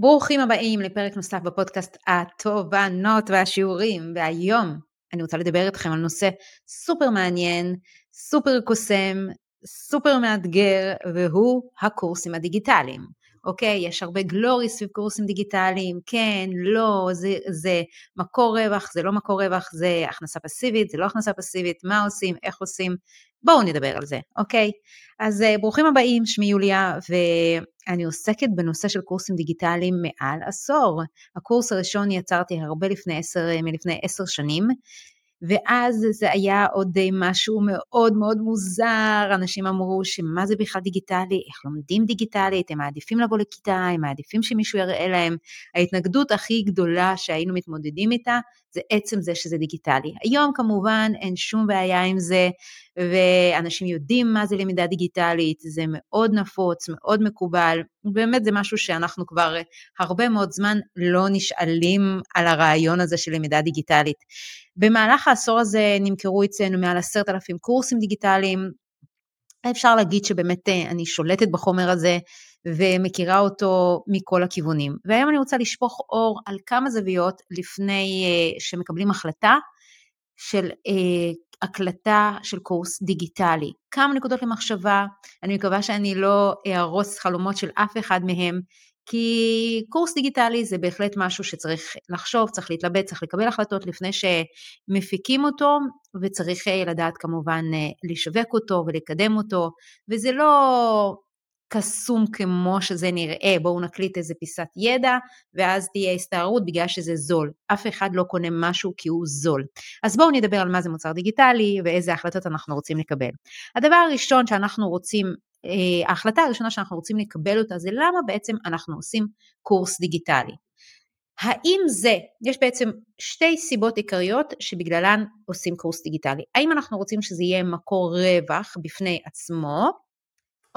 ברוכים הבאים לפרק נוסף בפודקאסט התובנות והשיעורים, והיום אני רוצה לדבר איתכם על נושא סופר מעניין, סופר קוסם, סופר מאתגר, והוא הקורסים הדיגיטליים. אוקיי, יש הרבה גלורי סביב קורסים דיגיטליים, כן, לא, זה, זה מקור רווח, זה לא מקור רווח, זה הכנסה פסיבית, זה לא הכנסה פסיבית, מה עושים, איך עושים, בואו נדבר על זה, אוקיי? אז אה, ברוכים הבאים, שמי יוליה, ואני עוסקת בנושא של קורסים דיגיטליים מעל עשור. הקורס הראשון יצרתי הרבה לפני עשר, מלפני עשר שנים, ואז זה היה עוד משהו מאוד מאוד מוזר, אנשים אמרו שמה זה בכלל דיגיטלי, איך לומדים דיגיטלית, הם מעדיפים לבוא לכיתה, הם מעדיפים שמישהו יראה להם. ההתנגדות הכי גדולה שהיינו מתמודדים איתה זה עצם זה שזה דיגיטלי. היום כמובן אין שום בעיה עם זה, ואנשים יודעים מה זה למידה דיגיטלית, זה מאוד נפוץ, מאוד מקובל, באמת זה משהו שאנחנו כבר הרבה מאוד זמן לא נשאלים על הרעיון הזה של למידה דיגיטלית. במהלך העשור הזה נמכרו אצלנו מעל עשרת אלפים קורסים דיגיטליים, אפשר להגיד שבאמת אה, אני שולטת בחומר הזה ומכירה אותו מכל הכיוונים. והיום אני רוצה לשפוך אור על כמה זוויות לפני אה, שמקבלים החלטה של אה, הקלטה של קורס דיגיטלי. כמה נקודות למחשבה, אני מקווה שאני לא אהרוס חלומות של אף אחד מהם, כי קורס דיגיטלי זה בהחלט משהו שצריך לחשוב, צריך להתלבט, צריך לקבל החלטות לפני שמפיקים אותו, וצריך אה, לדעת כמובן אה, לשווק אותו ולקדם אותו, וזה לא קסום כמו שזה נראה, בואו נקליט איזה פיסת ידע ואז תהיה הסתערות בגלל שזה זול. אף אחד לא קונה משהו כי הוא זול. אז בואו נדבר על מה זה מוצר דיגיטלי ואיזה החלטות אנחנו רוצים לקבל. הדבר הראשון שאנחנו רוצים, אה, ההחלטה הראשונה שאנחנו רוצים לקבל אותה זה למה בעצם אנחנו עושים קורס דיגיטלי. האם זה, יש בעצם שתי סיבות עיקריות שבגללן עושים קורס דיגיטלי. האם אנחנו רוצים שזה יהיה מקור רווח בפני עצמו,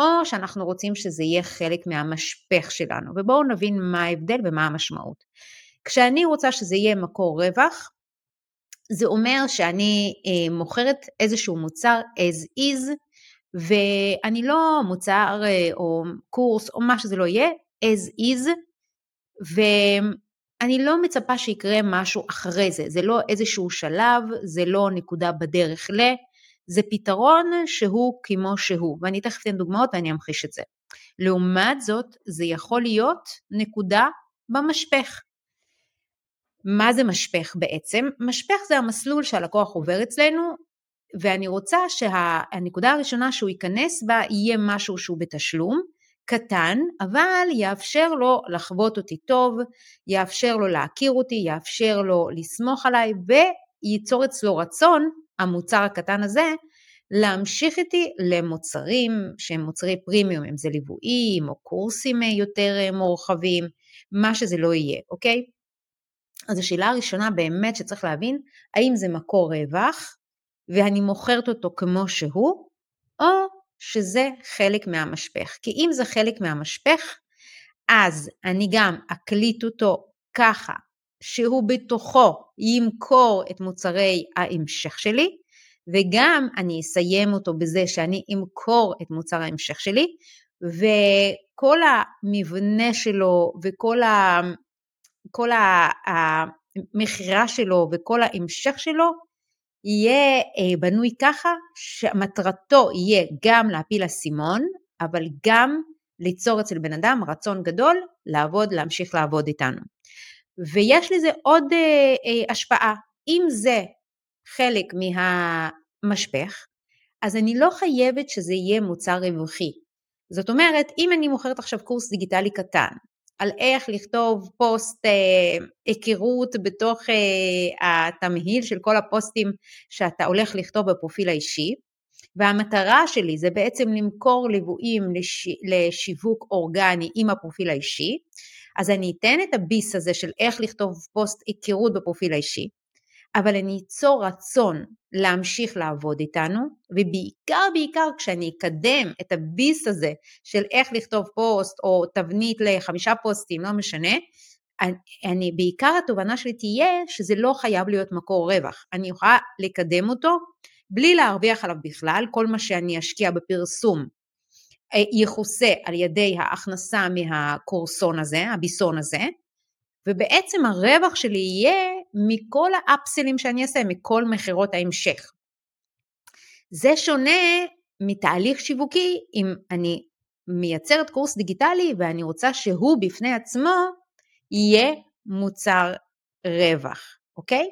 או שאנחנו רוצים שזה יהיה חלק מהמשפך שלנו, ובואו נבין מה ההבדל ומה המשמעות. כשאני רוצה שזה יהיה מקור רווח, זה אומר שאני אה, מוכרת איזשהו מוצר as is, ואני לא מוצר אה, או קורס או מה שזה לא יהיה, as is, ואני לא מצפה שיקרה משהו אחרי זה, זה לא איזשהו שלב, זה לא נקודה בדרך ל... זה פתרון שהוא כמו שהוא, ואני תכף אתן דוגמאות ואני אמחיש את זה. לעומת זאת, זה יכול להיות נקודה במשפך. מה זה משפך בעצם? משפך זה המסלול שהלקוח עובר אצלנו, ואני רוצה שהנקודה הראשונה שהוא ייכנס בה יהיה משהו שהוא בתשלום, קטן, אבל יאפשר לו לחוות אותי טוב, יאפשר לו להכיר אותי, יאפשר לו לסמוך עליי וייצור אצלו רצון המוצר הקטן הזה, להמשיך איתי למוצרים שהם מוצרי פרימיום, אם זה ליוויים או קורסים יותר אה, מורחבים, מה שזה לא יהיה, אוקיי? אז השאלה הראשונה באמת שצריך להבין, האם זה מקור רווח ואני מוכרת אותו כמו שהוא, או שזה חלק מהמשפך. כי אם זה חלק מהמשפך, אז אני גם אקליט אותו ככה שהוא בתוכו ימכור את מוצרי ההמשך שלי, וגם אני אסיים אותו בזה שאני אמכור את מוצר ההמשך שלי, וכל המבנה שלו וכל המכירה שלו וכל ההמשך שלו יהיה אה, בנוי ככה שמטרתו יהיה גם להפיל אסימון, אבל גם ליצור אצל בן אדם רצון גדול לעבוד, להמשיך לעבוד איתנו. ויש לזה עוד אה, אה, השפעה. אם זה חלק מהמשפך, אז אני לא חייבת שזה יהיה מוצר רווחי. זאת אומרת, אם אני מוכרת עכשיו קורס דיגיטלי קטן, על איך לכתוב פוסט אה, היכרות בתוך אה, התמהיל של כל הפוסטים שאתה הולך לכתוב בפרופיל האישי, והמטרה שלי זה בעצם למכור ליוויים לש... לשיווק אורגני עם הפרופיל האישי, אז אני אתן את הביס הזה של איך לכתוב פוסט היכרות בפרופיל האישי, אבל אני אצור רצון להמשיך לעבוד איתנו, ובעיקר בעיקר כשאני אקדם את הביס הזה של איך לכתוב פוסט או תבנית לחמישה פוסטים, לא משנה, אני, אני בעיקר התובנה שלי תהיה שזה לא חייב להיות מקור רווח, אני יכולה לקדם אותו בלי להרוויח עליו בכלל, כל מה שאני אשקיע בפרסום יכוסה על ידי ההכנסה מהקורסון הזה, הביסון הזה, ובעצם הרווח שלי יהיה מכל האפסלים שאני אעשה, מכל מכירות ההמשך. זה שונה מתהליך שיווקי אם אני מייצרת קורס דיגיטלי ואני רוצה שהוא בפני עצמו יהיה מוצר רווח, אוקיי?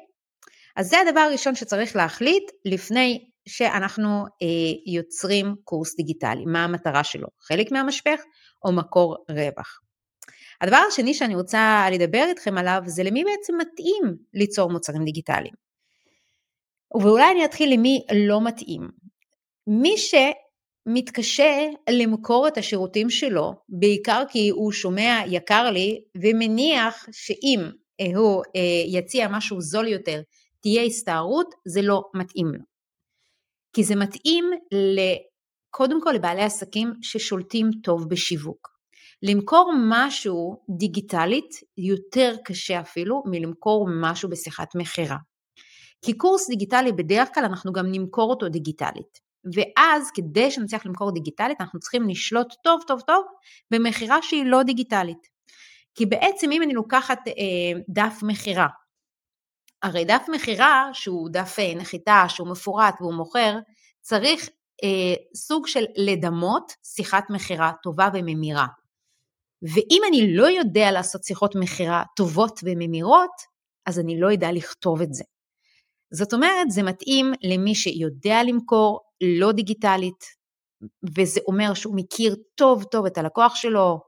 אז זה הדבר הראשון שצריך להחליט לפני שאנחנו אה, יוצרים קורס דיגיטלי, מה המטרה שלו, חלק מהמשפך או מקור רווח. הדבר השני שאני רוצה לדבר איתכם עליו זה למי בעצם מתאים ליצור מוצרים דיגיטליים. ואולי אני אתחיל למי לא מתאים. מי שמתקשה למכור את השירותים שלו, בעיקר כי הוא שומע יקר לי ומניח שאם הוא אה, יציע משהו זול יותר תהיה הסתערות, זה לא מתאים לו. כי זה מתאים קודם כל לבעלי עסקים ששולטים טוב בשיווק. למכור משהו דיגיטלית יותר קשה אפילו מלמכור משהו בשיחת מכירה. כי קורס דיגיטלי בדרך כלל אנחנו גם נמכור אותו דיגיטלית. ואז כדי שנצליח למכור דיגיטלית אנחנו צריכים לשלוט טוב טוב טוב במכירה שהיא לא דיגיטלית. כי בעצם אם אני לוקחת אה, דף מכירה, הרי דף מכירה שהוא דף אה, נחיתה שהוא מפורט והוא מוכר, צריך אה, סוג של לדמות שיחת מכירה טובה וממירה. ואם אני לא יודע לעשות שיחות מכירה טובות וממירות, אז אני לא יודע לכתוב את זה. זאת אומרת, זה מתאים למי שיודע למכור לא דיגיטלית, וזה אומר שהוא מכיר טוב טוב את הלקוח שלו,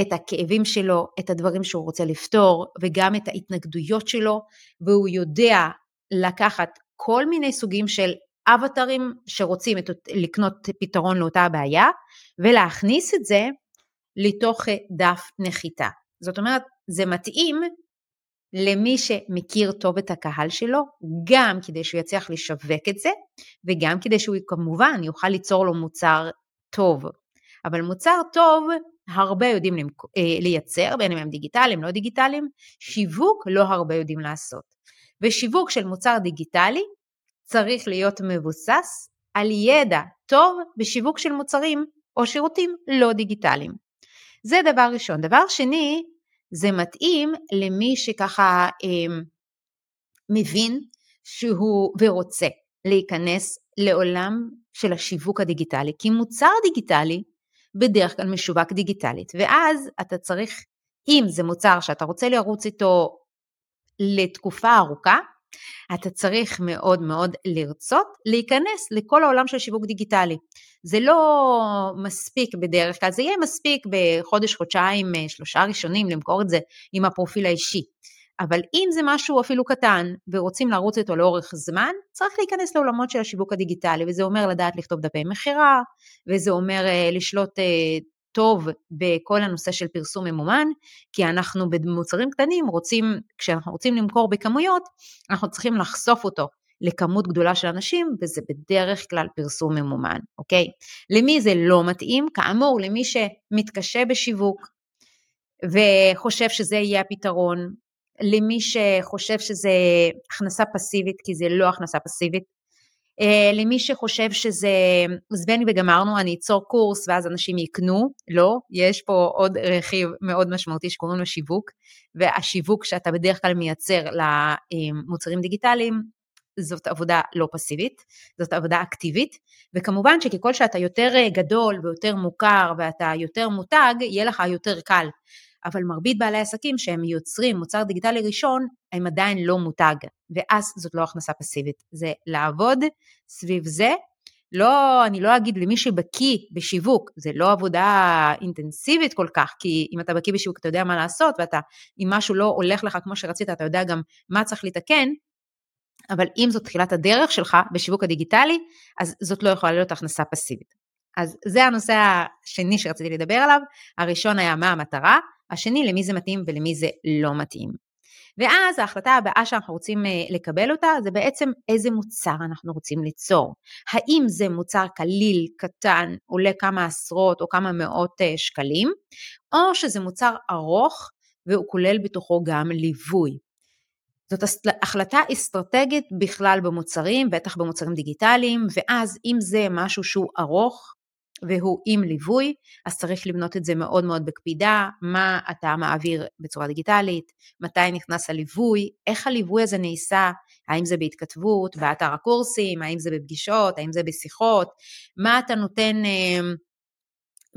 את הכאבים שלו, את הדברים שהוא רוצה לפתור, וגם את ההתנגדויות שלו, והוא יודע לקחת כל מיני סוגים של אבטרים שרוצים את, לקנות פתרון לאותה הבעיה, ולהכניס את זה לתוך דף נחיתה. זאת אומרת, זה מתאים למי שמכיר טוב את הקהל שלו, גם כדי שהוא יצליח לשווק את זה, וגם כדי שהוא כמובן יוכל ליצור לו מוצר טוב. אבל מוצר טוב הרבה יודעים אה, לייצר, בין אם הם דיגיטליים, לא דיגיטליים, שיווק לא הרבה יודעים לעשות. ושיווק של מוצר דיגיטלי צריך להיות מבוסס על ידע טוב בשיווק של מוצרים או שירותים לא דיגיטליים. זה דבר ראשון. דבר שני, זה מתאים למי שככה אה, מבין שהוא ורוצה להיכנס לעולם של השיווק הדיגיטלי, כי מוצר דיגיטלי בדרך כלל משווק דיגיטלית, ואז אתה צריך, אם זה מוצר שאתה רוצה לרוץ איתו לתקופה ארוכה, אתה צריך מאוד מאוד לרצות להיכנס לכל העולם של שיווק דיגיטלי. זה לא מספיק בדרך כלל, זה יהיה מספיק בחודש, חודשיים, שלושה ראשונים למכור את זה עם הפרופיל האישי. אבל אם זה משהו אפילו קטן ורוצים לרוץ איתו לאורך זמן, צריך להיכנס לעולמות של השיווק הדיגיטלי, וזה אומר לדעת לכתוב דפי מכירה, וזה אומר uh, לשלוט uh, טוב בכל הנושא של פרסום ממומן, כי אנחנו במוצרים קטנים רוצים, כשאנחנו רוצים למכור בכמויות, אנחנו צריכים לחשוף אותו לכמות גדולה של אנשים, וזה בדרך כלל פרסום ממומן, אוקיי? למי זה לא מתאים? כאמור, למי שמתקשה בשיווק, וחושב שזה יהיה הפתרון, למי שחושב שזה הכנסה פסיבית, כי זה לא הכנסה פסיבית, אה, למי שחושב שזה זבני וגמרנו, אני אצור קורס ואז אנשים יקנו, לא, יש פה עוד רכיב מאוד משמעותי שקוראים לו שיווק, והשיווק שאתה בדרך כלל מייצר למוצרים דיגיטליים, זאת עבודה לא פסיבית, זאת עבודה אקטיבית, וכמובן שככל שאתה יותר גדול ויותר מוכר ואתה יותר מותג, יהיה לך יותר קל. אבל מרבית בעלי עסקים שהם יוצרים מוצר דיגיטלי ראשון, הם עדיין לא מותג, ואז זאת לא הכנסה פסיבית, זה לעבוד סביב זה. לא, אני לא אגיד למי שבקיא בשיווק, זה לא עבודה אינטנסיבית כל כך, כי אם אתה בקיא בשיווק אתה יודע מה לעשות, ואתה, אם משהו לא הולך לך כמו שרצית, אתה יודע גם מה צריך לתקן, אבל אם זאת תחילת הדרך שלך בשיווק הדיגיטלי, אז זאת לא יכולה להיות הכנסה פסיבית. אז זה הנושא השני שרציתי לדבר עליו, הראשון היה מה המטרה, השני למי זה מתאים ולמי זה לא מתאים. ואז ההחלטה הבאה שאנחנו רוצים אה, לקבל אותה זה בעצם איזה מוצר אנחנו רוצים ליצור. האם זה מוצר קליל, קטן, עולה כמה עשרות או כמה מאות אה, שקלים, או שזה מוצר ארוך והוא כולל בתוכו גם ליווי. זאת החלטה אסטרטגית בכלל במוצרים, בטח במוצרים דיגיטליים, ואז אם זה משהו שהוא ארוך, והוא עם ליווי, אז צריך לבנות את זה מאוד מאוד בקפידה, מה אתה מעביר בצורה דיגיטלית, מתי נכנס הליווי, איך הליווי הזה נעשה, האם זה בהתכתבות, באתר הקורסים, האם זה בפגישות, האם זה בשיחות, מה אתה נותן אה,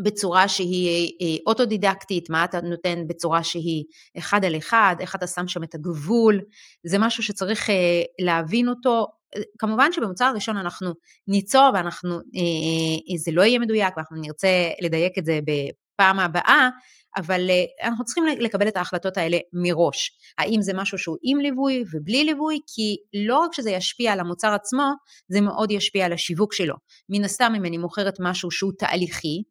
בצורה שהיא אה, אוטודידקטית, מה אתה נותן בצורה שהיא אחד על אחד, איך אתה שם שם את הגבול, זה משהו שצריך אה, להבין אותו. כמובן שבמוצר הראשון אנחנו ניצור ואנחנו, אה, זה לא יהיה מדויק ואנחנו נרצה לדייק את זה בפעם הבאה, אבל אנחנו צריכים לקבל את ההחלטות האלה מראש. האם זה משהו שהוא עם ליווי ובלי ליווי? כי לא רק שזה ישפיע על המוצר עצמו, זה מאוד ישפיע על השיווק שלו. מן הסתם אם אני מוכרת משהו שהוא תהליכי,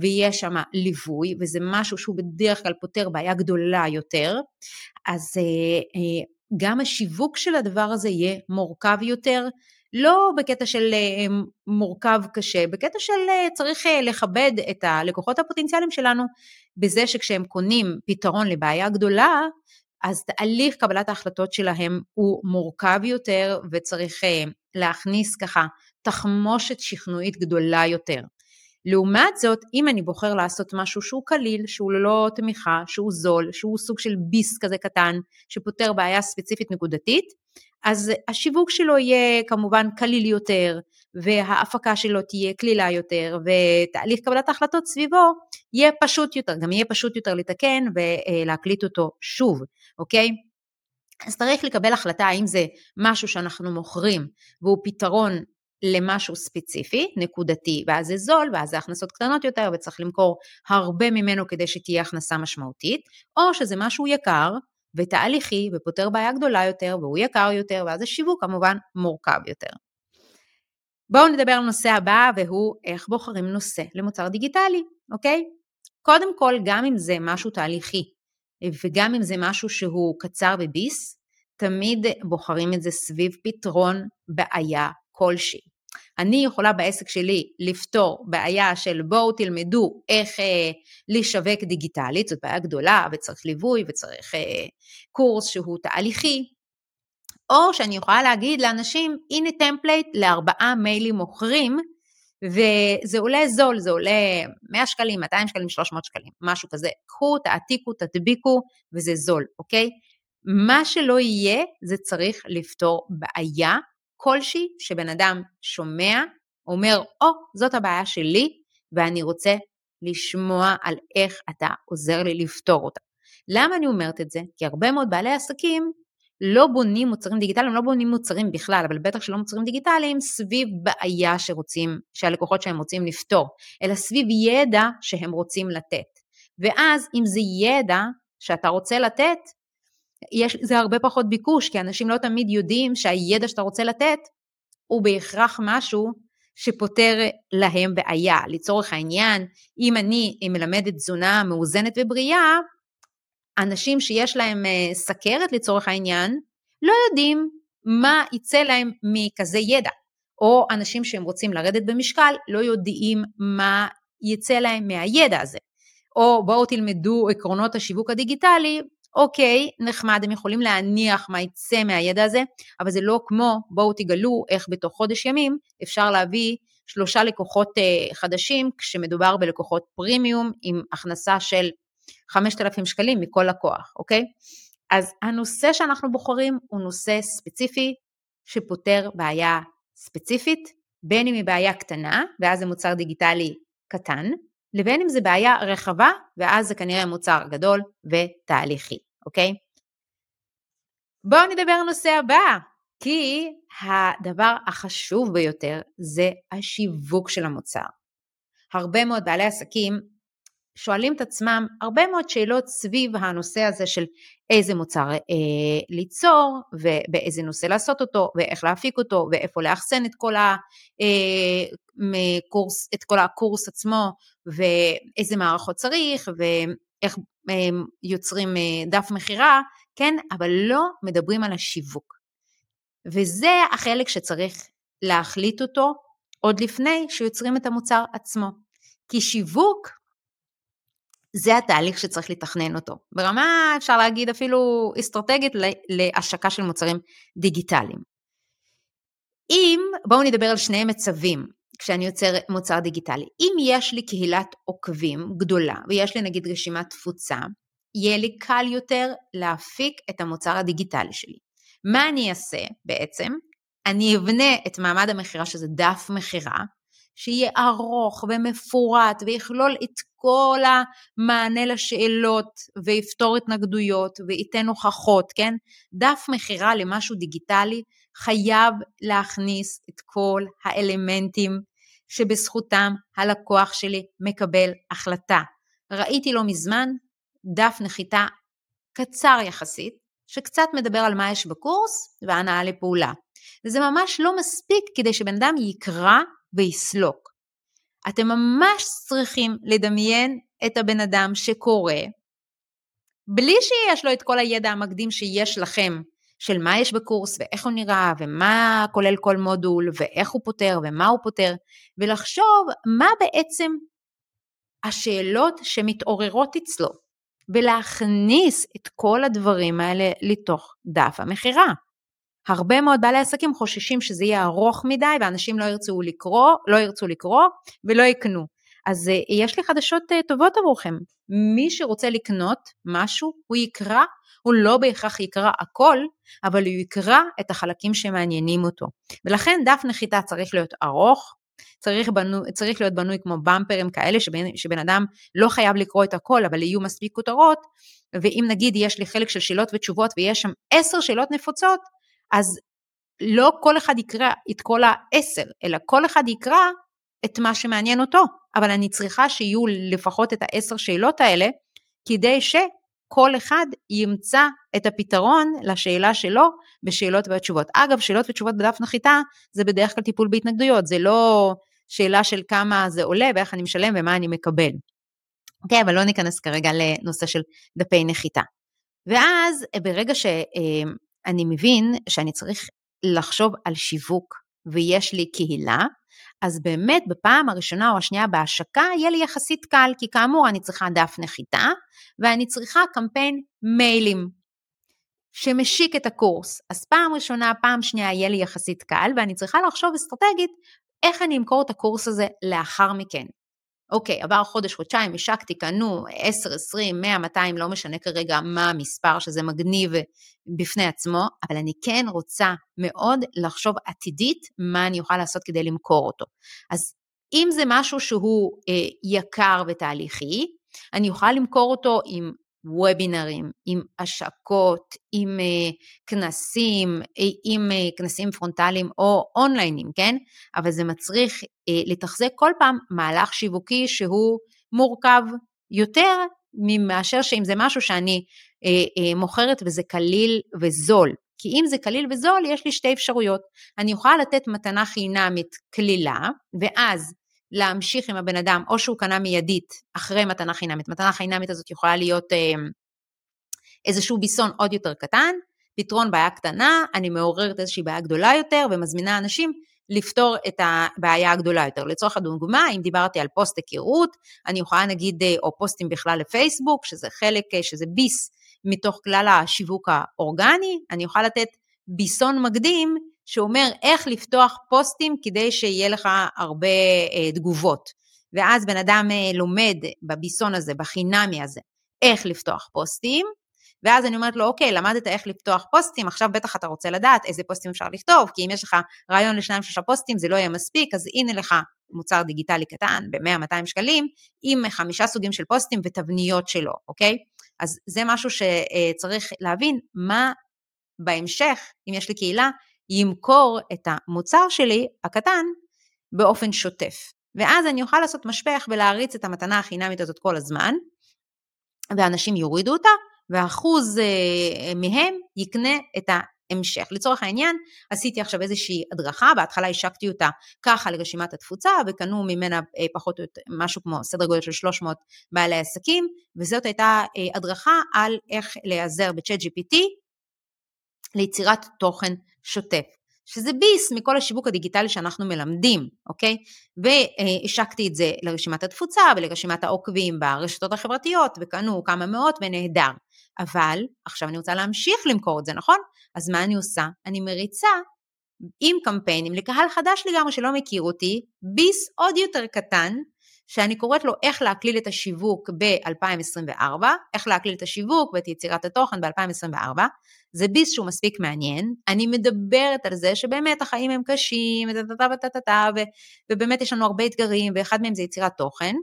ויש שם ליווי, וזה משהו שהוא בדרך כלל פותר בעיה גדולה יותר, אז אה, אה, גם השיווק של הדבר הזה יהיה מורכב יותר, לא בקטע של אה, מורכב קשה, בקטע של צריך לכבד את הלקוחות הפוטנציאליים שלנו, בזה שכשהם קונים פתרון לבעיה גדולה, אז תהליך קבלת ההחלטות שלהם הוא מורכב יותר וצריך להכניס ככה תחמושת שכנועית גדולה יותר. לעומת זאת, אם אני בוחר לעשות משהו שהוא קליל, שהוא ללא תמיכה, שהוא זול, שהוא סוג של ביס כזה קטן, שפותר בעיה ספציפית נקודתית, אז השיווק שלו יהיה כמובן קליל יותר, וההפקה שלו תהיה קלילה יותר, ותהליך קבלת ההחלטות סביבו יהיה פשוט יותר, גם יהיה פשוט יותר לתקן ולהקליט אותו שוב, אוקיי? אז צריך לקבל החלטה האם זה משהו שאנחנו מוכרים והוא פתרון למשהו ספציפי, נקודתי, ואז זה זול, ואז זה הכנסות קטנות יותר, וצריך למכור הרבה ממנו כדי שתהיה הכנסה משמעותית, או שזה משהו יקר ותהליכי ופותר בעיה גדולה יותר, והוא יקר יותר, ואז השיווק כמובן מורכב יותר. בואו נדבר על הנושא הבא, והוא איך בוחרים נושא למוצר דיגיטלי, אוקיי? קודם כל, גם אם זה משהו תהליכי, וגם אם זה משהו שהוא קצר בביס, תמיד בוחרים את זה סביב פתרון בעיה כלשהי. אני יכולה בעסק שלי לפתור בעיה של בואו תלמדו איך אה, לשווק דיגיטלית, זאת בעיה גדולה וצריך ליווי וצריך אה, קורס שהוא תהליכי, או שאני יכולה להגיד לאנשים, הנה template לארבעה מיילים מוכרים, וזה עולה זול, זה עולה 100 שקלים, 200 שקלים, 300 שקלים, משהו כזה. קחו, תעתיקו, תדביקו, וזה זול, אוקיי? מה שלא יהיה, זה צריך לפתור בעיה כלשהי שבן אדם שומע, אומר, או, oh, זאת הבעיה שלי, ואני רוצה לשמוע על איך אתה עוזר לי לפתור אותה. למה אני אומרת את זה? כי הרבה מאוד בעלי עסקים לא בונים מוצרים דיגיטליים, לא בונים מוצרים בכלל, אבל בטח שלא מוצרים דיגיטליים, סביב בעיה שרוצים, שהלקוחות שהם רוצים לפתור, אלא סביב ידע שהם רוצים לתת. ואז אם זה ידע שאתה רוצה לתת, יש לזה הרבה פחות ביקוש, כי אנשים לא תמיד יודעים שהידע שאתה רוצה לתת הוא בהכרח משהו שפותר להם בעיה. לצורך העניין, אם אני מלמדת תזונה מאוזנת ובריאה, אנשים שיש להם אה, סכרת לצורך העניין, לא יודעים מה יצא להם מכזה ידע. או אנשים שהם רוצים לרדת במשקל, לא יודעים מה יצא להם מהידע הזה. או בואו תלמדו עקרונות השיווק הדיגיטלי, אוקיי, נחמד, הם יכולים להניח מה יצא מהידע הזה, אבל זה לא כמו, בואו תגלו איך בתוך חודש ימים אפשר להביא שלושה לקוחות אה, חדשים, כשמדובר בלקוחות פרימיום עם הכנסה של 5,000 שקלים מכל לקוח, אוקיי? אז הנושא שאנחנו בוחרים הוא נושא ספציפי שפותר בעיה ספציפית, בין אם היא בעיה קטנה, ואז זה מוצר דיגיטלי קטן, לבין אם זה בעיה רחבה, ואז זה כנראה מוצר גדול ותהליכי. אוקיי? בואו נדבר על הנושא הבא, כי הדבר החשוב ביותר זה השיווק של המוצר. הרבה מאוד בעלי עסקים שואלים את עצמם הרבה מאוד שאלות סביב הנושא הזה של איזה מוצר אה, ליצור ובאיזה נושא לעשות אותו ואיך להפיק אותו ואיפה לאחסן את כל, הקורס, אה, את כל הקורס עצמו ואיזה מערכות צריך איך יוצרים אה, דף מכירה, כן? אבל לא מדברים על השיווק. וזה החלק שצריך להחליט אותו עוד לפני שיוצרים את המוצר עצמו. כי שיווק זה התהליך שצריך לתכנן אותו. ברמה, אפשר להגיד אפילו אסטרטגית, להשקה של מוצרים דיגיטליים. אם, בואו נדבר על שני מצבים. כשאני יוצר מוצר דיגיטלי. אם יש לי קהילת עוקבים גדולה, ויש לי נגיד רשימת תפוצה, יהיה לי קל יותר להפיק את המוצר הדיגיטלי שלי. מה אני אעשה בעצם? אני אבנה את מעמד המכירה, שזה דף מכירה, שיהיה ארוך ומפורט ויכלול את כל המענה לשאלות ויפתור התנגדויות וייתן הוכחות, כן? דף מכירה למשהו דיגיטלי חייב להכניס את כל האלמנטים שבזכותם הלקוח שלי מקבל החלטה. ראיתי לא מזמן דף נחיתה קצר יחסית, שקצת מדבר על מה יש בקורס והנאה לפעולה. וזה ממש לא מספיק כדי שבן אדם יקרא ויסלוק. אתם ממש צריכים לדמיין את הבן אדם שקורא, בלי שיש לו את כל הידע המקדים שיש לכם, של מה יש בקורס ואיך הוא נראה ומה כולל כל מודול ואיך הוא פותר ומה הוא פותר, ולחשוב מה בעצם השאלות שמתעוררות אצלו, ולהכניס את כל הדברים האלה לתוך דף המכירה. הרבה מאוד בעלי עסקים חוששים שזה יהיה ארוך מדי ואנשים לא ירצו לקרוא, לא ירצו לקרוא ולא יקנו. אז uh, יש לי חדשות uh, טובות עבורכם. מי שרוצה לקנות משהו, הוא יקרא, הוא לא בהכרח יקרא הכל, אבל הוא יקרא את החלקים שמעניינים אותו. ולכן דף נחיתה צריך להיות ארוך, צריך, בנו, צריך להיות בנוי כמו במפרים כאלה, שבן, שבן אדם לא חייב לקרוא את הכל, אבל יהיו מספיק כותרות, ואם נגיד יש לי חלק של שאלות ותשובות ויש שם עשר שאלות נפוצות, אז לא כל אחד יקרא את כל העשר, אלא כל אחד יקרא את מה שמעניין אותו, אבל אני צריכה שיהיו לפחות את העשר שאלות האלה, כדי שכל אחד ימצא את הפתרון לשאלה שלו בשאלות והתשובות. אגב, שאלות ותשובות בדף נחיתה זה בדרך כלל טיפול בהתנגדויות, זה לא שאלה של כמה זה עולה ואיך אני משלם ומה אני מקבל. אוקיי, אבל לא ניכנס כרגע לנושא של דפי נחיתה. ואז ברגע ש... אה, מבין שאני צריך לחשוב על שיווק ויש לי קהילה, אז באמת בפעם הראשונה או השנייה בהשקה יהיה לי יחסית קל, כי כאמור אני צריכה דף נחיתה ואני צריכה קמפיין מיילים שמשיק את הקורס. אז פעם ראשונה, פעם שנייה יהיה לי יחסית קל ואני צריכה לחשוב אסטרטגית איך אני אמכור את הקורס הזה לאחר מכן. אוקיי, עבר חודש, חודשיים, השקתי, קנו 10, 20, 100, 200, לא משנה כרגע מה המספר, שזה מגניב בפני עצמו, אבל אני כן רוצה מאוד לחשוב עתידית מה אני אוכל לעשות כדי למכור אותו. אז אם זה משהו שהוא אה, יקר ותהליכי, אני אוכל למכור אותו עם וובינרים, עם השקות, עם uh, כנסים, אה, עם uh, כנסים פרונטליים או אונליינים, כן? אבל זה מצריך לתחזק כל פעם מהלך שיווקי שהוא מורכב יותר מאשר שאם זה משהו שאני מוכרת וזה קליל וזול. כי אם זה קליל וזול, יש לי שתי אפשרויות. אני יכולה לתת מתנה חינמית קלילה, ואז להמשיך עם הבן אדם, או שהוא קנה מיידית אחרי מתנה חינמית. מתנה חינמית הזאת יכולה להיות אה, איזשהו ביסון עוד יותר קטן, פתרון בעיה קטנה, אני מעוררת איזושהי בעיה גדולה יותר ומזמינה אנשים לפתור את הבעיה הגדולה יותר. לצורך הדוגמה, אם דיברתי על פוסט היכרות, אני יכולה נגיד, אה, או פוסטים בכלל לפייסבוק, שזה חלק, אה, שזה ביס מתוך כלל השיווק האורגני, אני יכולה לתת ביסון מקדים שאומר איך לפתוח פוסטים כדי שיהיה לך הרבה אה, תגובות. ואז בן אדם אה, לומד בביסון הזה, בחינמי הזה, איך לפתוח פוסטים, ואז אני אומרת לו, אוקיי, למדת איך לפתוח פוסטים, עכשיו בטח אתה רוצה לדעת איזה פוסטים אפשר לכתוב, כי אם יש לך רעיון לשניים שלושה פוסטים זה לא יהיה מספיק, אז הנה לך מוצר דיגיטלי קטן ב-100-200 שקלים, עם חמישה סוגים של פוסטים ותבניות שלו, אוקיי? אז זה משהו שצריך להבין, מה בהמשך, אם יש לי קהילה, ימכור את המוצר שלי הקטן באופן שוטף. ואז אני אוכל לעשות משפך ולהריץ את המתנה החינמית הזאת כל הזמן, ואנשים יורידו אותה, ואחוז אה, מהם יקנה את ההמשך. לצורך העניין, עשיתי עכשיו איזושהי הדרכה, בהתחלה השקתי אותה ככה לרשימת התפוצה, וקנו ממנה אה, פחות או יותר משהו כמו סדר גודל של 300 בעלי עסקים, וזאת הייתה אה, הדרכה על איך להיעזר ב-chat GPT ליצירת תוכן שוטף. שזה ביס מכל השיווק הדיגיטלי שאנחנו מלמדים, אוקיי? והשקתי את זה לרשימת התפוצה ולרשימת העוקבים ברשתות החברתיות, וקנו כמה מאות ונהדר. אבל עכשיו אני רוצה להמשיך למכור את זה, נכון? אז מה אני עושה? אני מריצה עם קמפיינים לקהל חדש לגמרי שלא מכיר אותי, ביס עוד יותר קטן, שאני קוראת לו איך להקליל את השיווק ב-2024, איך להקליל את השיווק ואת יצירת התוכן ב-2024, זה ביס שהוא מספיק מעניין, אני מדברת על זה שבאמת החיים הם קשים, ובאמת יש לנו הרבה אתגרים, ואחד מהם זה יצירת תוכן,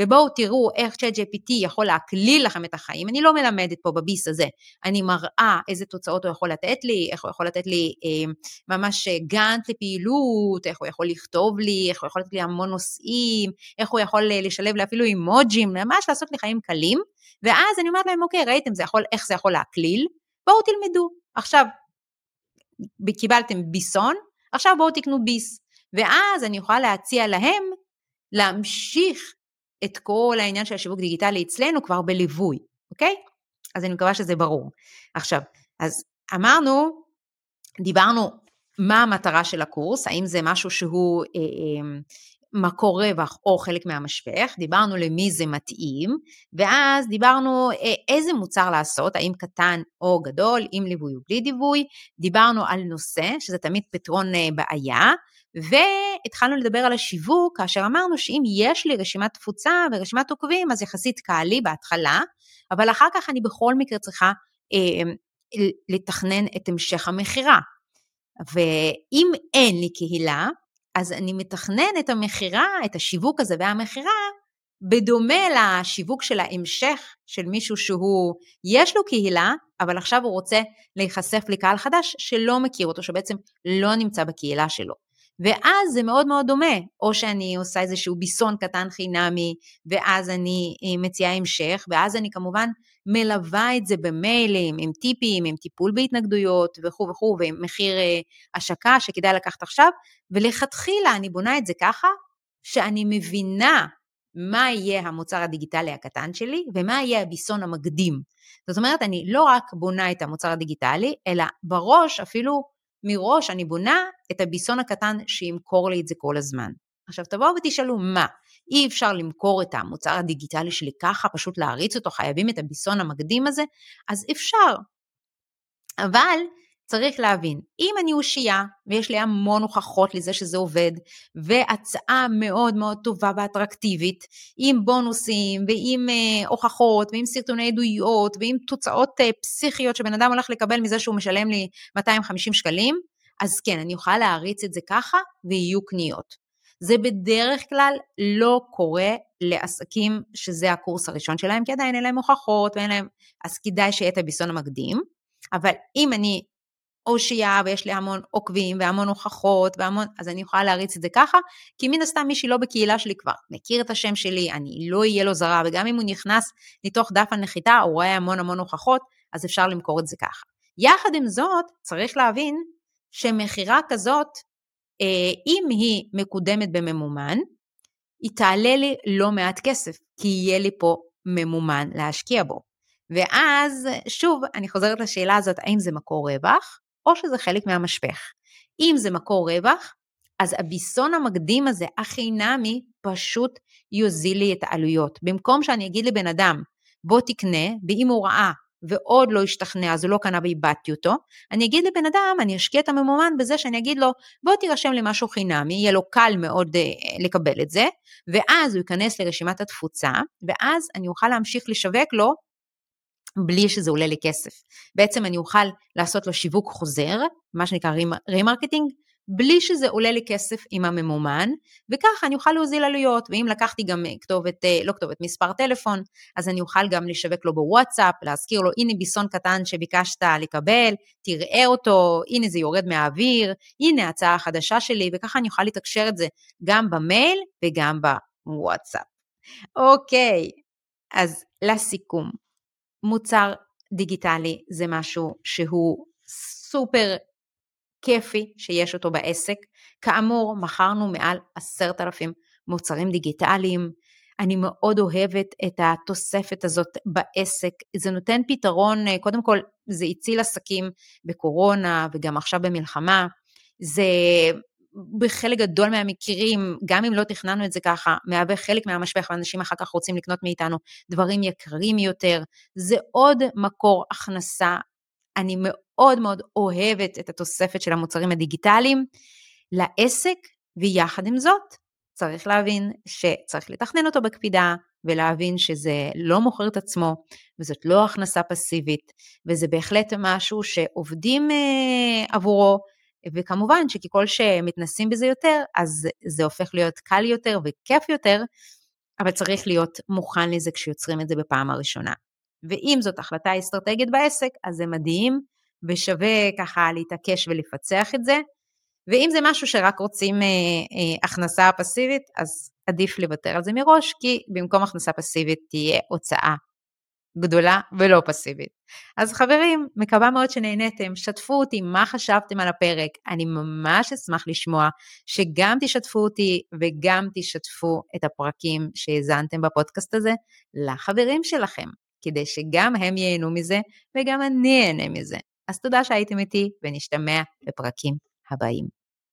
ובואו תראו איך ChatGPT יכול להקליל לכם את החיים, אני לא מלמדת פה בביס הזה, אני מראה איזה תוצאות הוא יכול לתת לי, איך הוא יכול לתת לי אה, ממש גאנט לפעילות, איך הוא יכול לכתוב לי, איך הוא יכול לתת לי המון נושאים, איך הוא יכול לשלב לי אפילו אימוג'ים, ממש לעשות לי חיים קלים, ואז אני אומרת להם, אוקיי, ראיתם זה יכול, איך זה יכול להקליל? בואו תלמדו. עכשיו, קיבלתם ביסון, עכשיו בואו תקנו ביס. ואז אני יכולה להציע להם להמשיך את כל העניין של השיווק דיגיטלי אצלנו כבר בליווי, אוקיי? אז אני מקווה שזה ברור. עכשיו, אז אמרנו, דיברנו מה המטרה של הקורס, האם זה משהו שהוא אה, אה, מקור רווח או חלק מהמשפך, דיברנו למי זה מתאים, ואז דיברנו אה, איזה מוצר לעשות, האם קטן או גדול, עם ליווי או בלי ליווי, דיברנו על נושא, שזה תמיד פתרון אה, בעיה, והתחלנו לדבר על השיווק, כאשר אמרנו שאם יש לי רשימת תפוצה ורשימת עוקבים, אז יחסית קל לי בהתחלה, אבל אחר כך אני בכל מקרה צריכה אה, לתכנן את המשך המכירה. ואם אין לי קהילה, אז אני מתכנן את המכירה, את השיווק הזה והמכירה, בדומה לשיווק של ההמשך של מישהו שהוא, יש לו קהילה, אבל עכשיו הוא רוצה להיחשף לקהל חדש שלא מכיר אותו, שבעצם לא נמצא בקהילה שלו. ואז זה מאוד מאוד דומה, או שאני עושה איזשהו ביסון קטן חינמי, ואז אני אה, מציעה המשך, ואז אני כמובן מלווה את זה במיילים, עם טיפים, עם טיפול בהתנגדויות וכו' וכו', ועם מחיר אה, השקה שכדאי לקחת עכשיו, ולכתחילה אני בונה את זה ככה, שאני מבינה מה יהיה המוצר הדיגיטלי הקטן שלי, ומה יהיה הביסון המקדים. זאת אומרת, אני לא רק בונה את המוצר הדיגיטלי, אלא בראש אפילו מראש אני בונה את הביסון הקטן שימכור לי את זה כל הזמן. עכשיו תבואו ותשאלו מה, אי אפשר למכור את המוצר הדיגיטלי שלי ככה, פשוט להריץ אותו, חייבים את הביסון המקדים הזה? אז אפשר. אבל צריך להבין, אם אני אושייה ויש לי המון הוכחות לזה שזה עובד, והצעה מאוד מאוד טובה ואטרקטיבית, עם בונוסים ועם אה, הוכחות ועם סרטוני עדויות ועם תוצאות אה, פסיכיות שבן אדם הולך לקבל מזה שהוא משלם לי 250 שקלים, אז כן, אני אוכל להריץ את זה ככה ויהיו קניות. זה בדרך כלל לא קורה לעסקים שזה הקורס הראשון שלהם, כי עדיין אין להם הוכחות ואין להם, אז כדאי שיהיה את הביסון המקדים. אבל אם אני אושייה ויש לי המון עוקבים והמון הוכחות והמון, אז אני יכולה להריץ את זה ככה, כי מן הסתם מי שלא בקהילה שלי כבר מכיר את השם שלי, אני לא אהיה לו זרה, וגם אם הוא נכנס לתוך דף הנחיתה, הוא רואה המון המון הוכחות, אז אפשר למכור את זה ככה. יחד עם זאת, צריך להבין שמכירה כזאת, אם היא מקודמת בממומן, היא תעלה לי לא מעט כסף, כי יהיה לי פה ממומן להשקיע בו. ואז, שוב, אני חוזרת לשאלה הזאת, האם זה מקור רווח? או שזה חלק מהמשפך. אם זה מקור רווח, אז הביסון המקדים הזה, החינמי, פשוט יוזיל לי את העלויות. במקום שאני אגיד לבן אדם, בוא תקנה, ואם הוא ראה ועוד לא השתכנע, אז הוא לא קנה ואיבדתי אותו, אני אגיד לבן אדם, אני אשקיע את הממומן בזה שאני אגיד לו, בוא תירשם למשהו חינמי, יהיה לו קל מאוד uh, לקבל את זה, ואז הוא ייכנס לרשימת התפוצה, ואז אני אוכל להמשיך לשווק לו בלי שזה עולה לי כסף. בעצם אני אוכל לעשות לו שיווק חוזר, מה שנקרא remarketing, בלי שזה עולה לי כסף עם הממומן, וככה אני אוכל להוזיל עלויות, ואם לקחתי גם כתובת, אה, לא כתובת, מספר טלפון, אז אני אוכל גם לשווק לו בוואטסאפ, להזכיר לו, הנה ביסון קטן שביקשת לקבל, תראה אותו, הנה זה יורד מהאוויר, הנה ההצעה החדשה שלי, וככה אני אוכל לתקשר את זה גם במייל וגם בוואטסאפ. אוקיי, אז לסיכום, מוצר דיגיטלי זה משהו שהוא סופר כיפי שיש אותו בעסק. כאמור, מכרנו מעל עשרת אלפים מוצרים דיגיטליים. אני מאוד אוהבת את התוספת הזאת בעסק. זה נותן פתרון, קודם כל, זה הציל עסקים בקורונה וגם עכשיו במלחמה. זה בחלק גדול מהמקרים, גם אם לא תכננו את זה ככה, מהווה חלק מהמשפך ואנשים אחר כך רוצים לקנות מאיתנו דברים יקרים יותר. זה עוד מקור הכנסה אני מאוד מאוד אוהבת את התוספת של המוצרים הדיגיטליים לעסק, ויחד עם זאת, צריך להבין שצריך לתכנן אותו בקפידה, ולהבין שזה לא מוכר את עצמו, וזאת לא הכנסה פסיבית, וזה בהחלט משהו שעובדים אה, עבורו, וכמובן שככל שמתנסים בזה יותר, אז זה הופך להיות קל יותר וכיף יותר, אבל צריך להיות מוכן לזה כשיוצרים את זה בפעם הראשונה. ואם זאת החלטה אסטרטגית בעסק, אז זה מדהים, ושווה ככה להתעקש ולפצח את זה. ואם זה משהו שרק רוצים אה, אה, הכנסה פסיבית, אז עדיף לוותר על זה מראש, כי במקום הכנסה פסיבית תהיה הוצאה גדולה ולא פסיבית. אז חברים, מקווה מאוד שנהניתם, שתפו אותי מה חשבתם על הפרק, אני ממש אשמח לשמוע שגם תשתפו אותי וגם תשתפו את הפרקים שהאזנתם בפודקאסט הזה לחברים שלכם, כדי שגם הם ייהנו מזה וגם אני אהנה מזה. אז תודה שהייתם איתי ונשתמע בפרקים הבאים.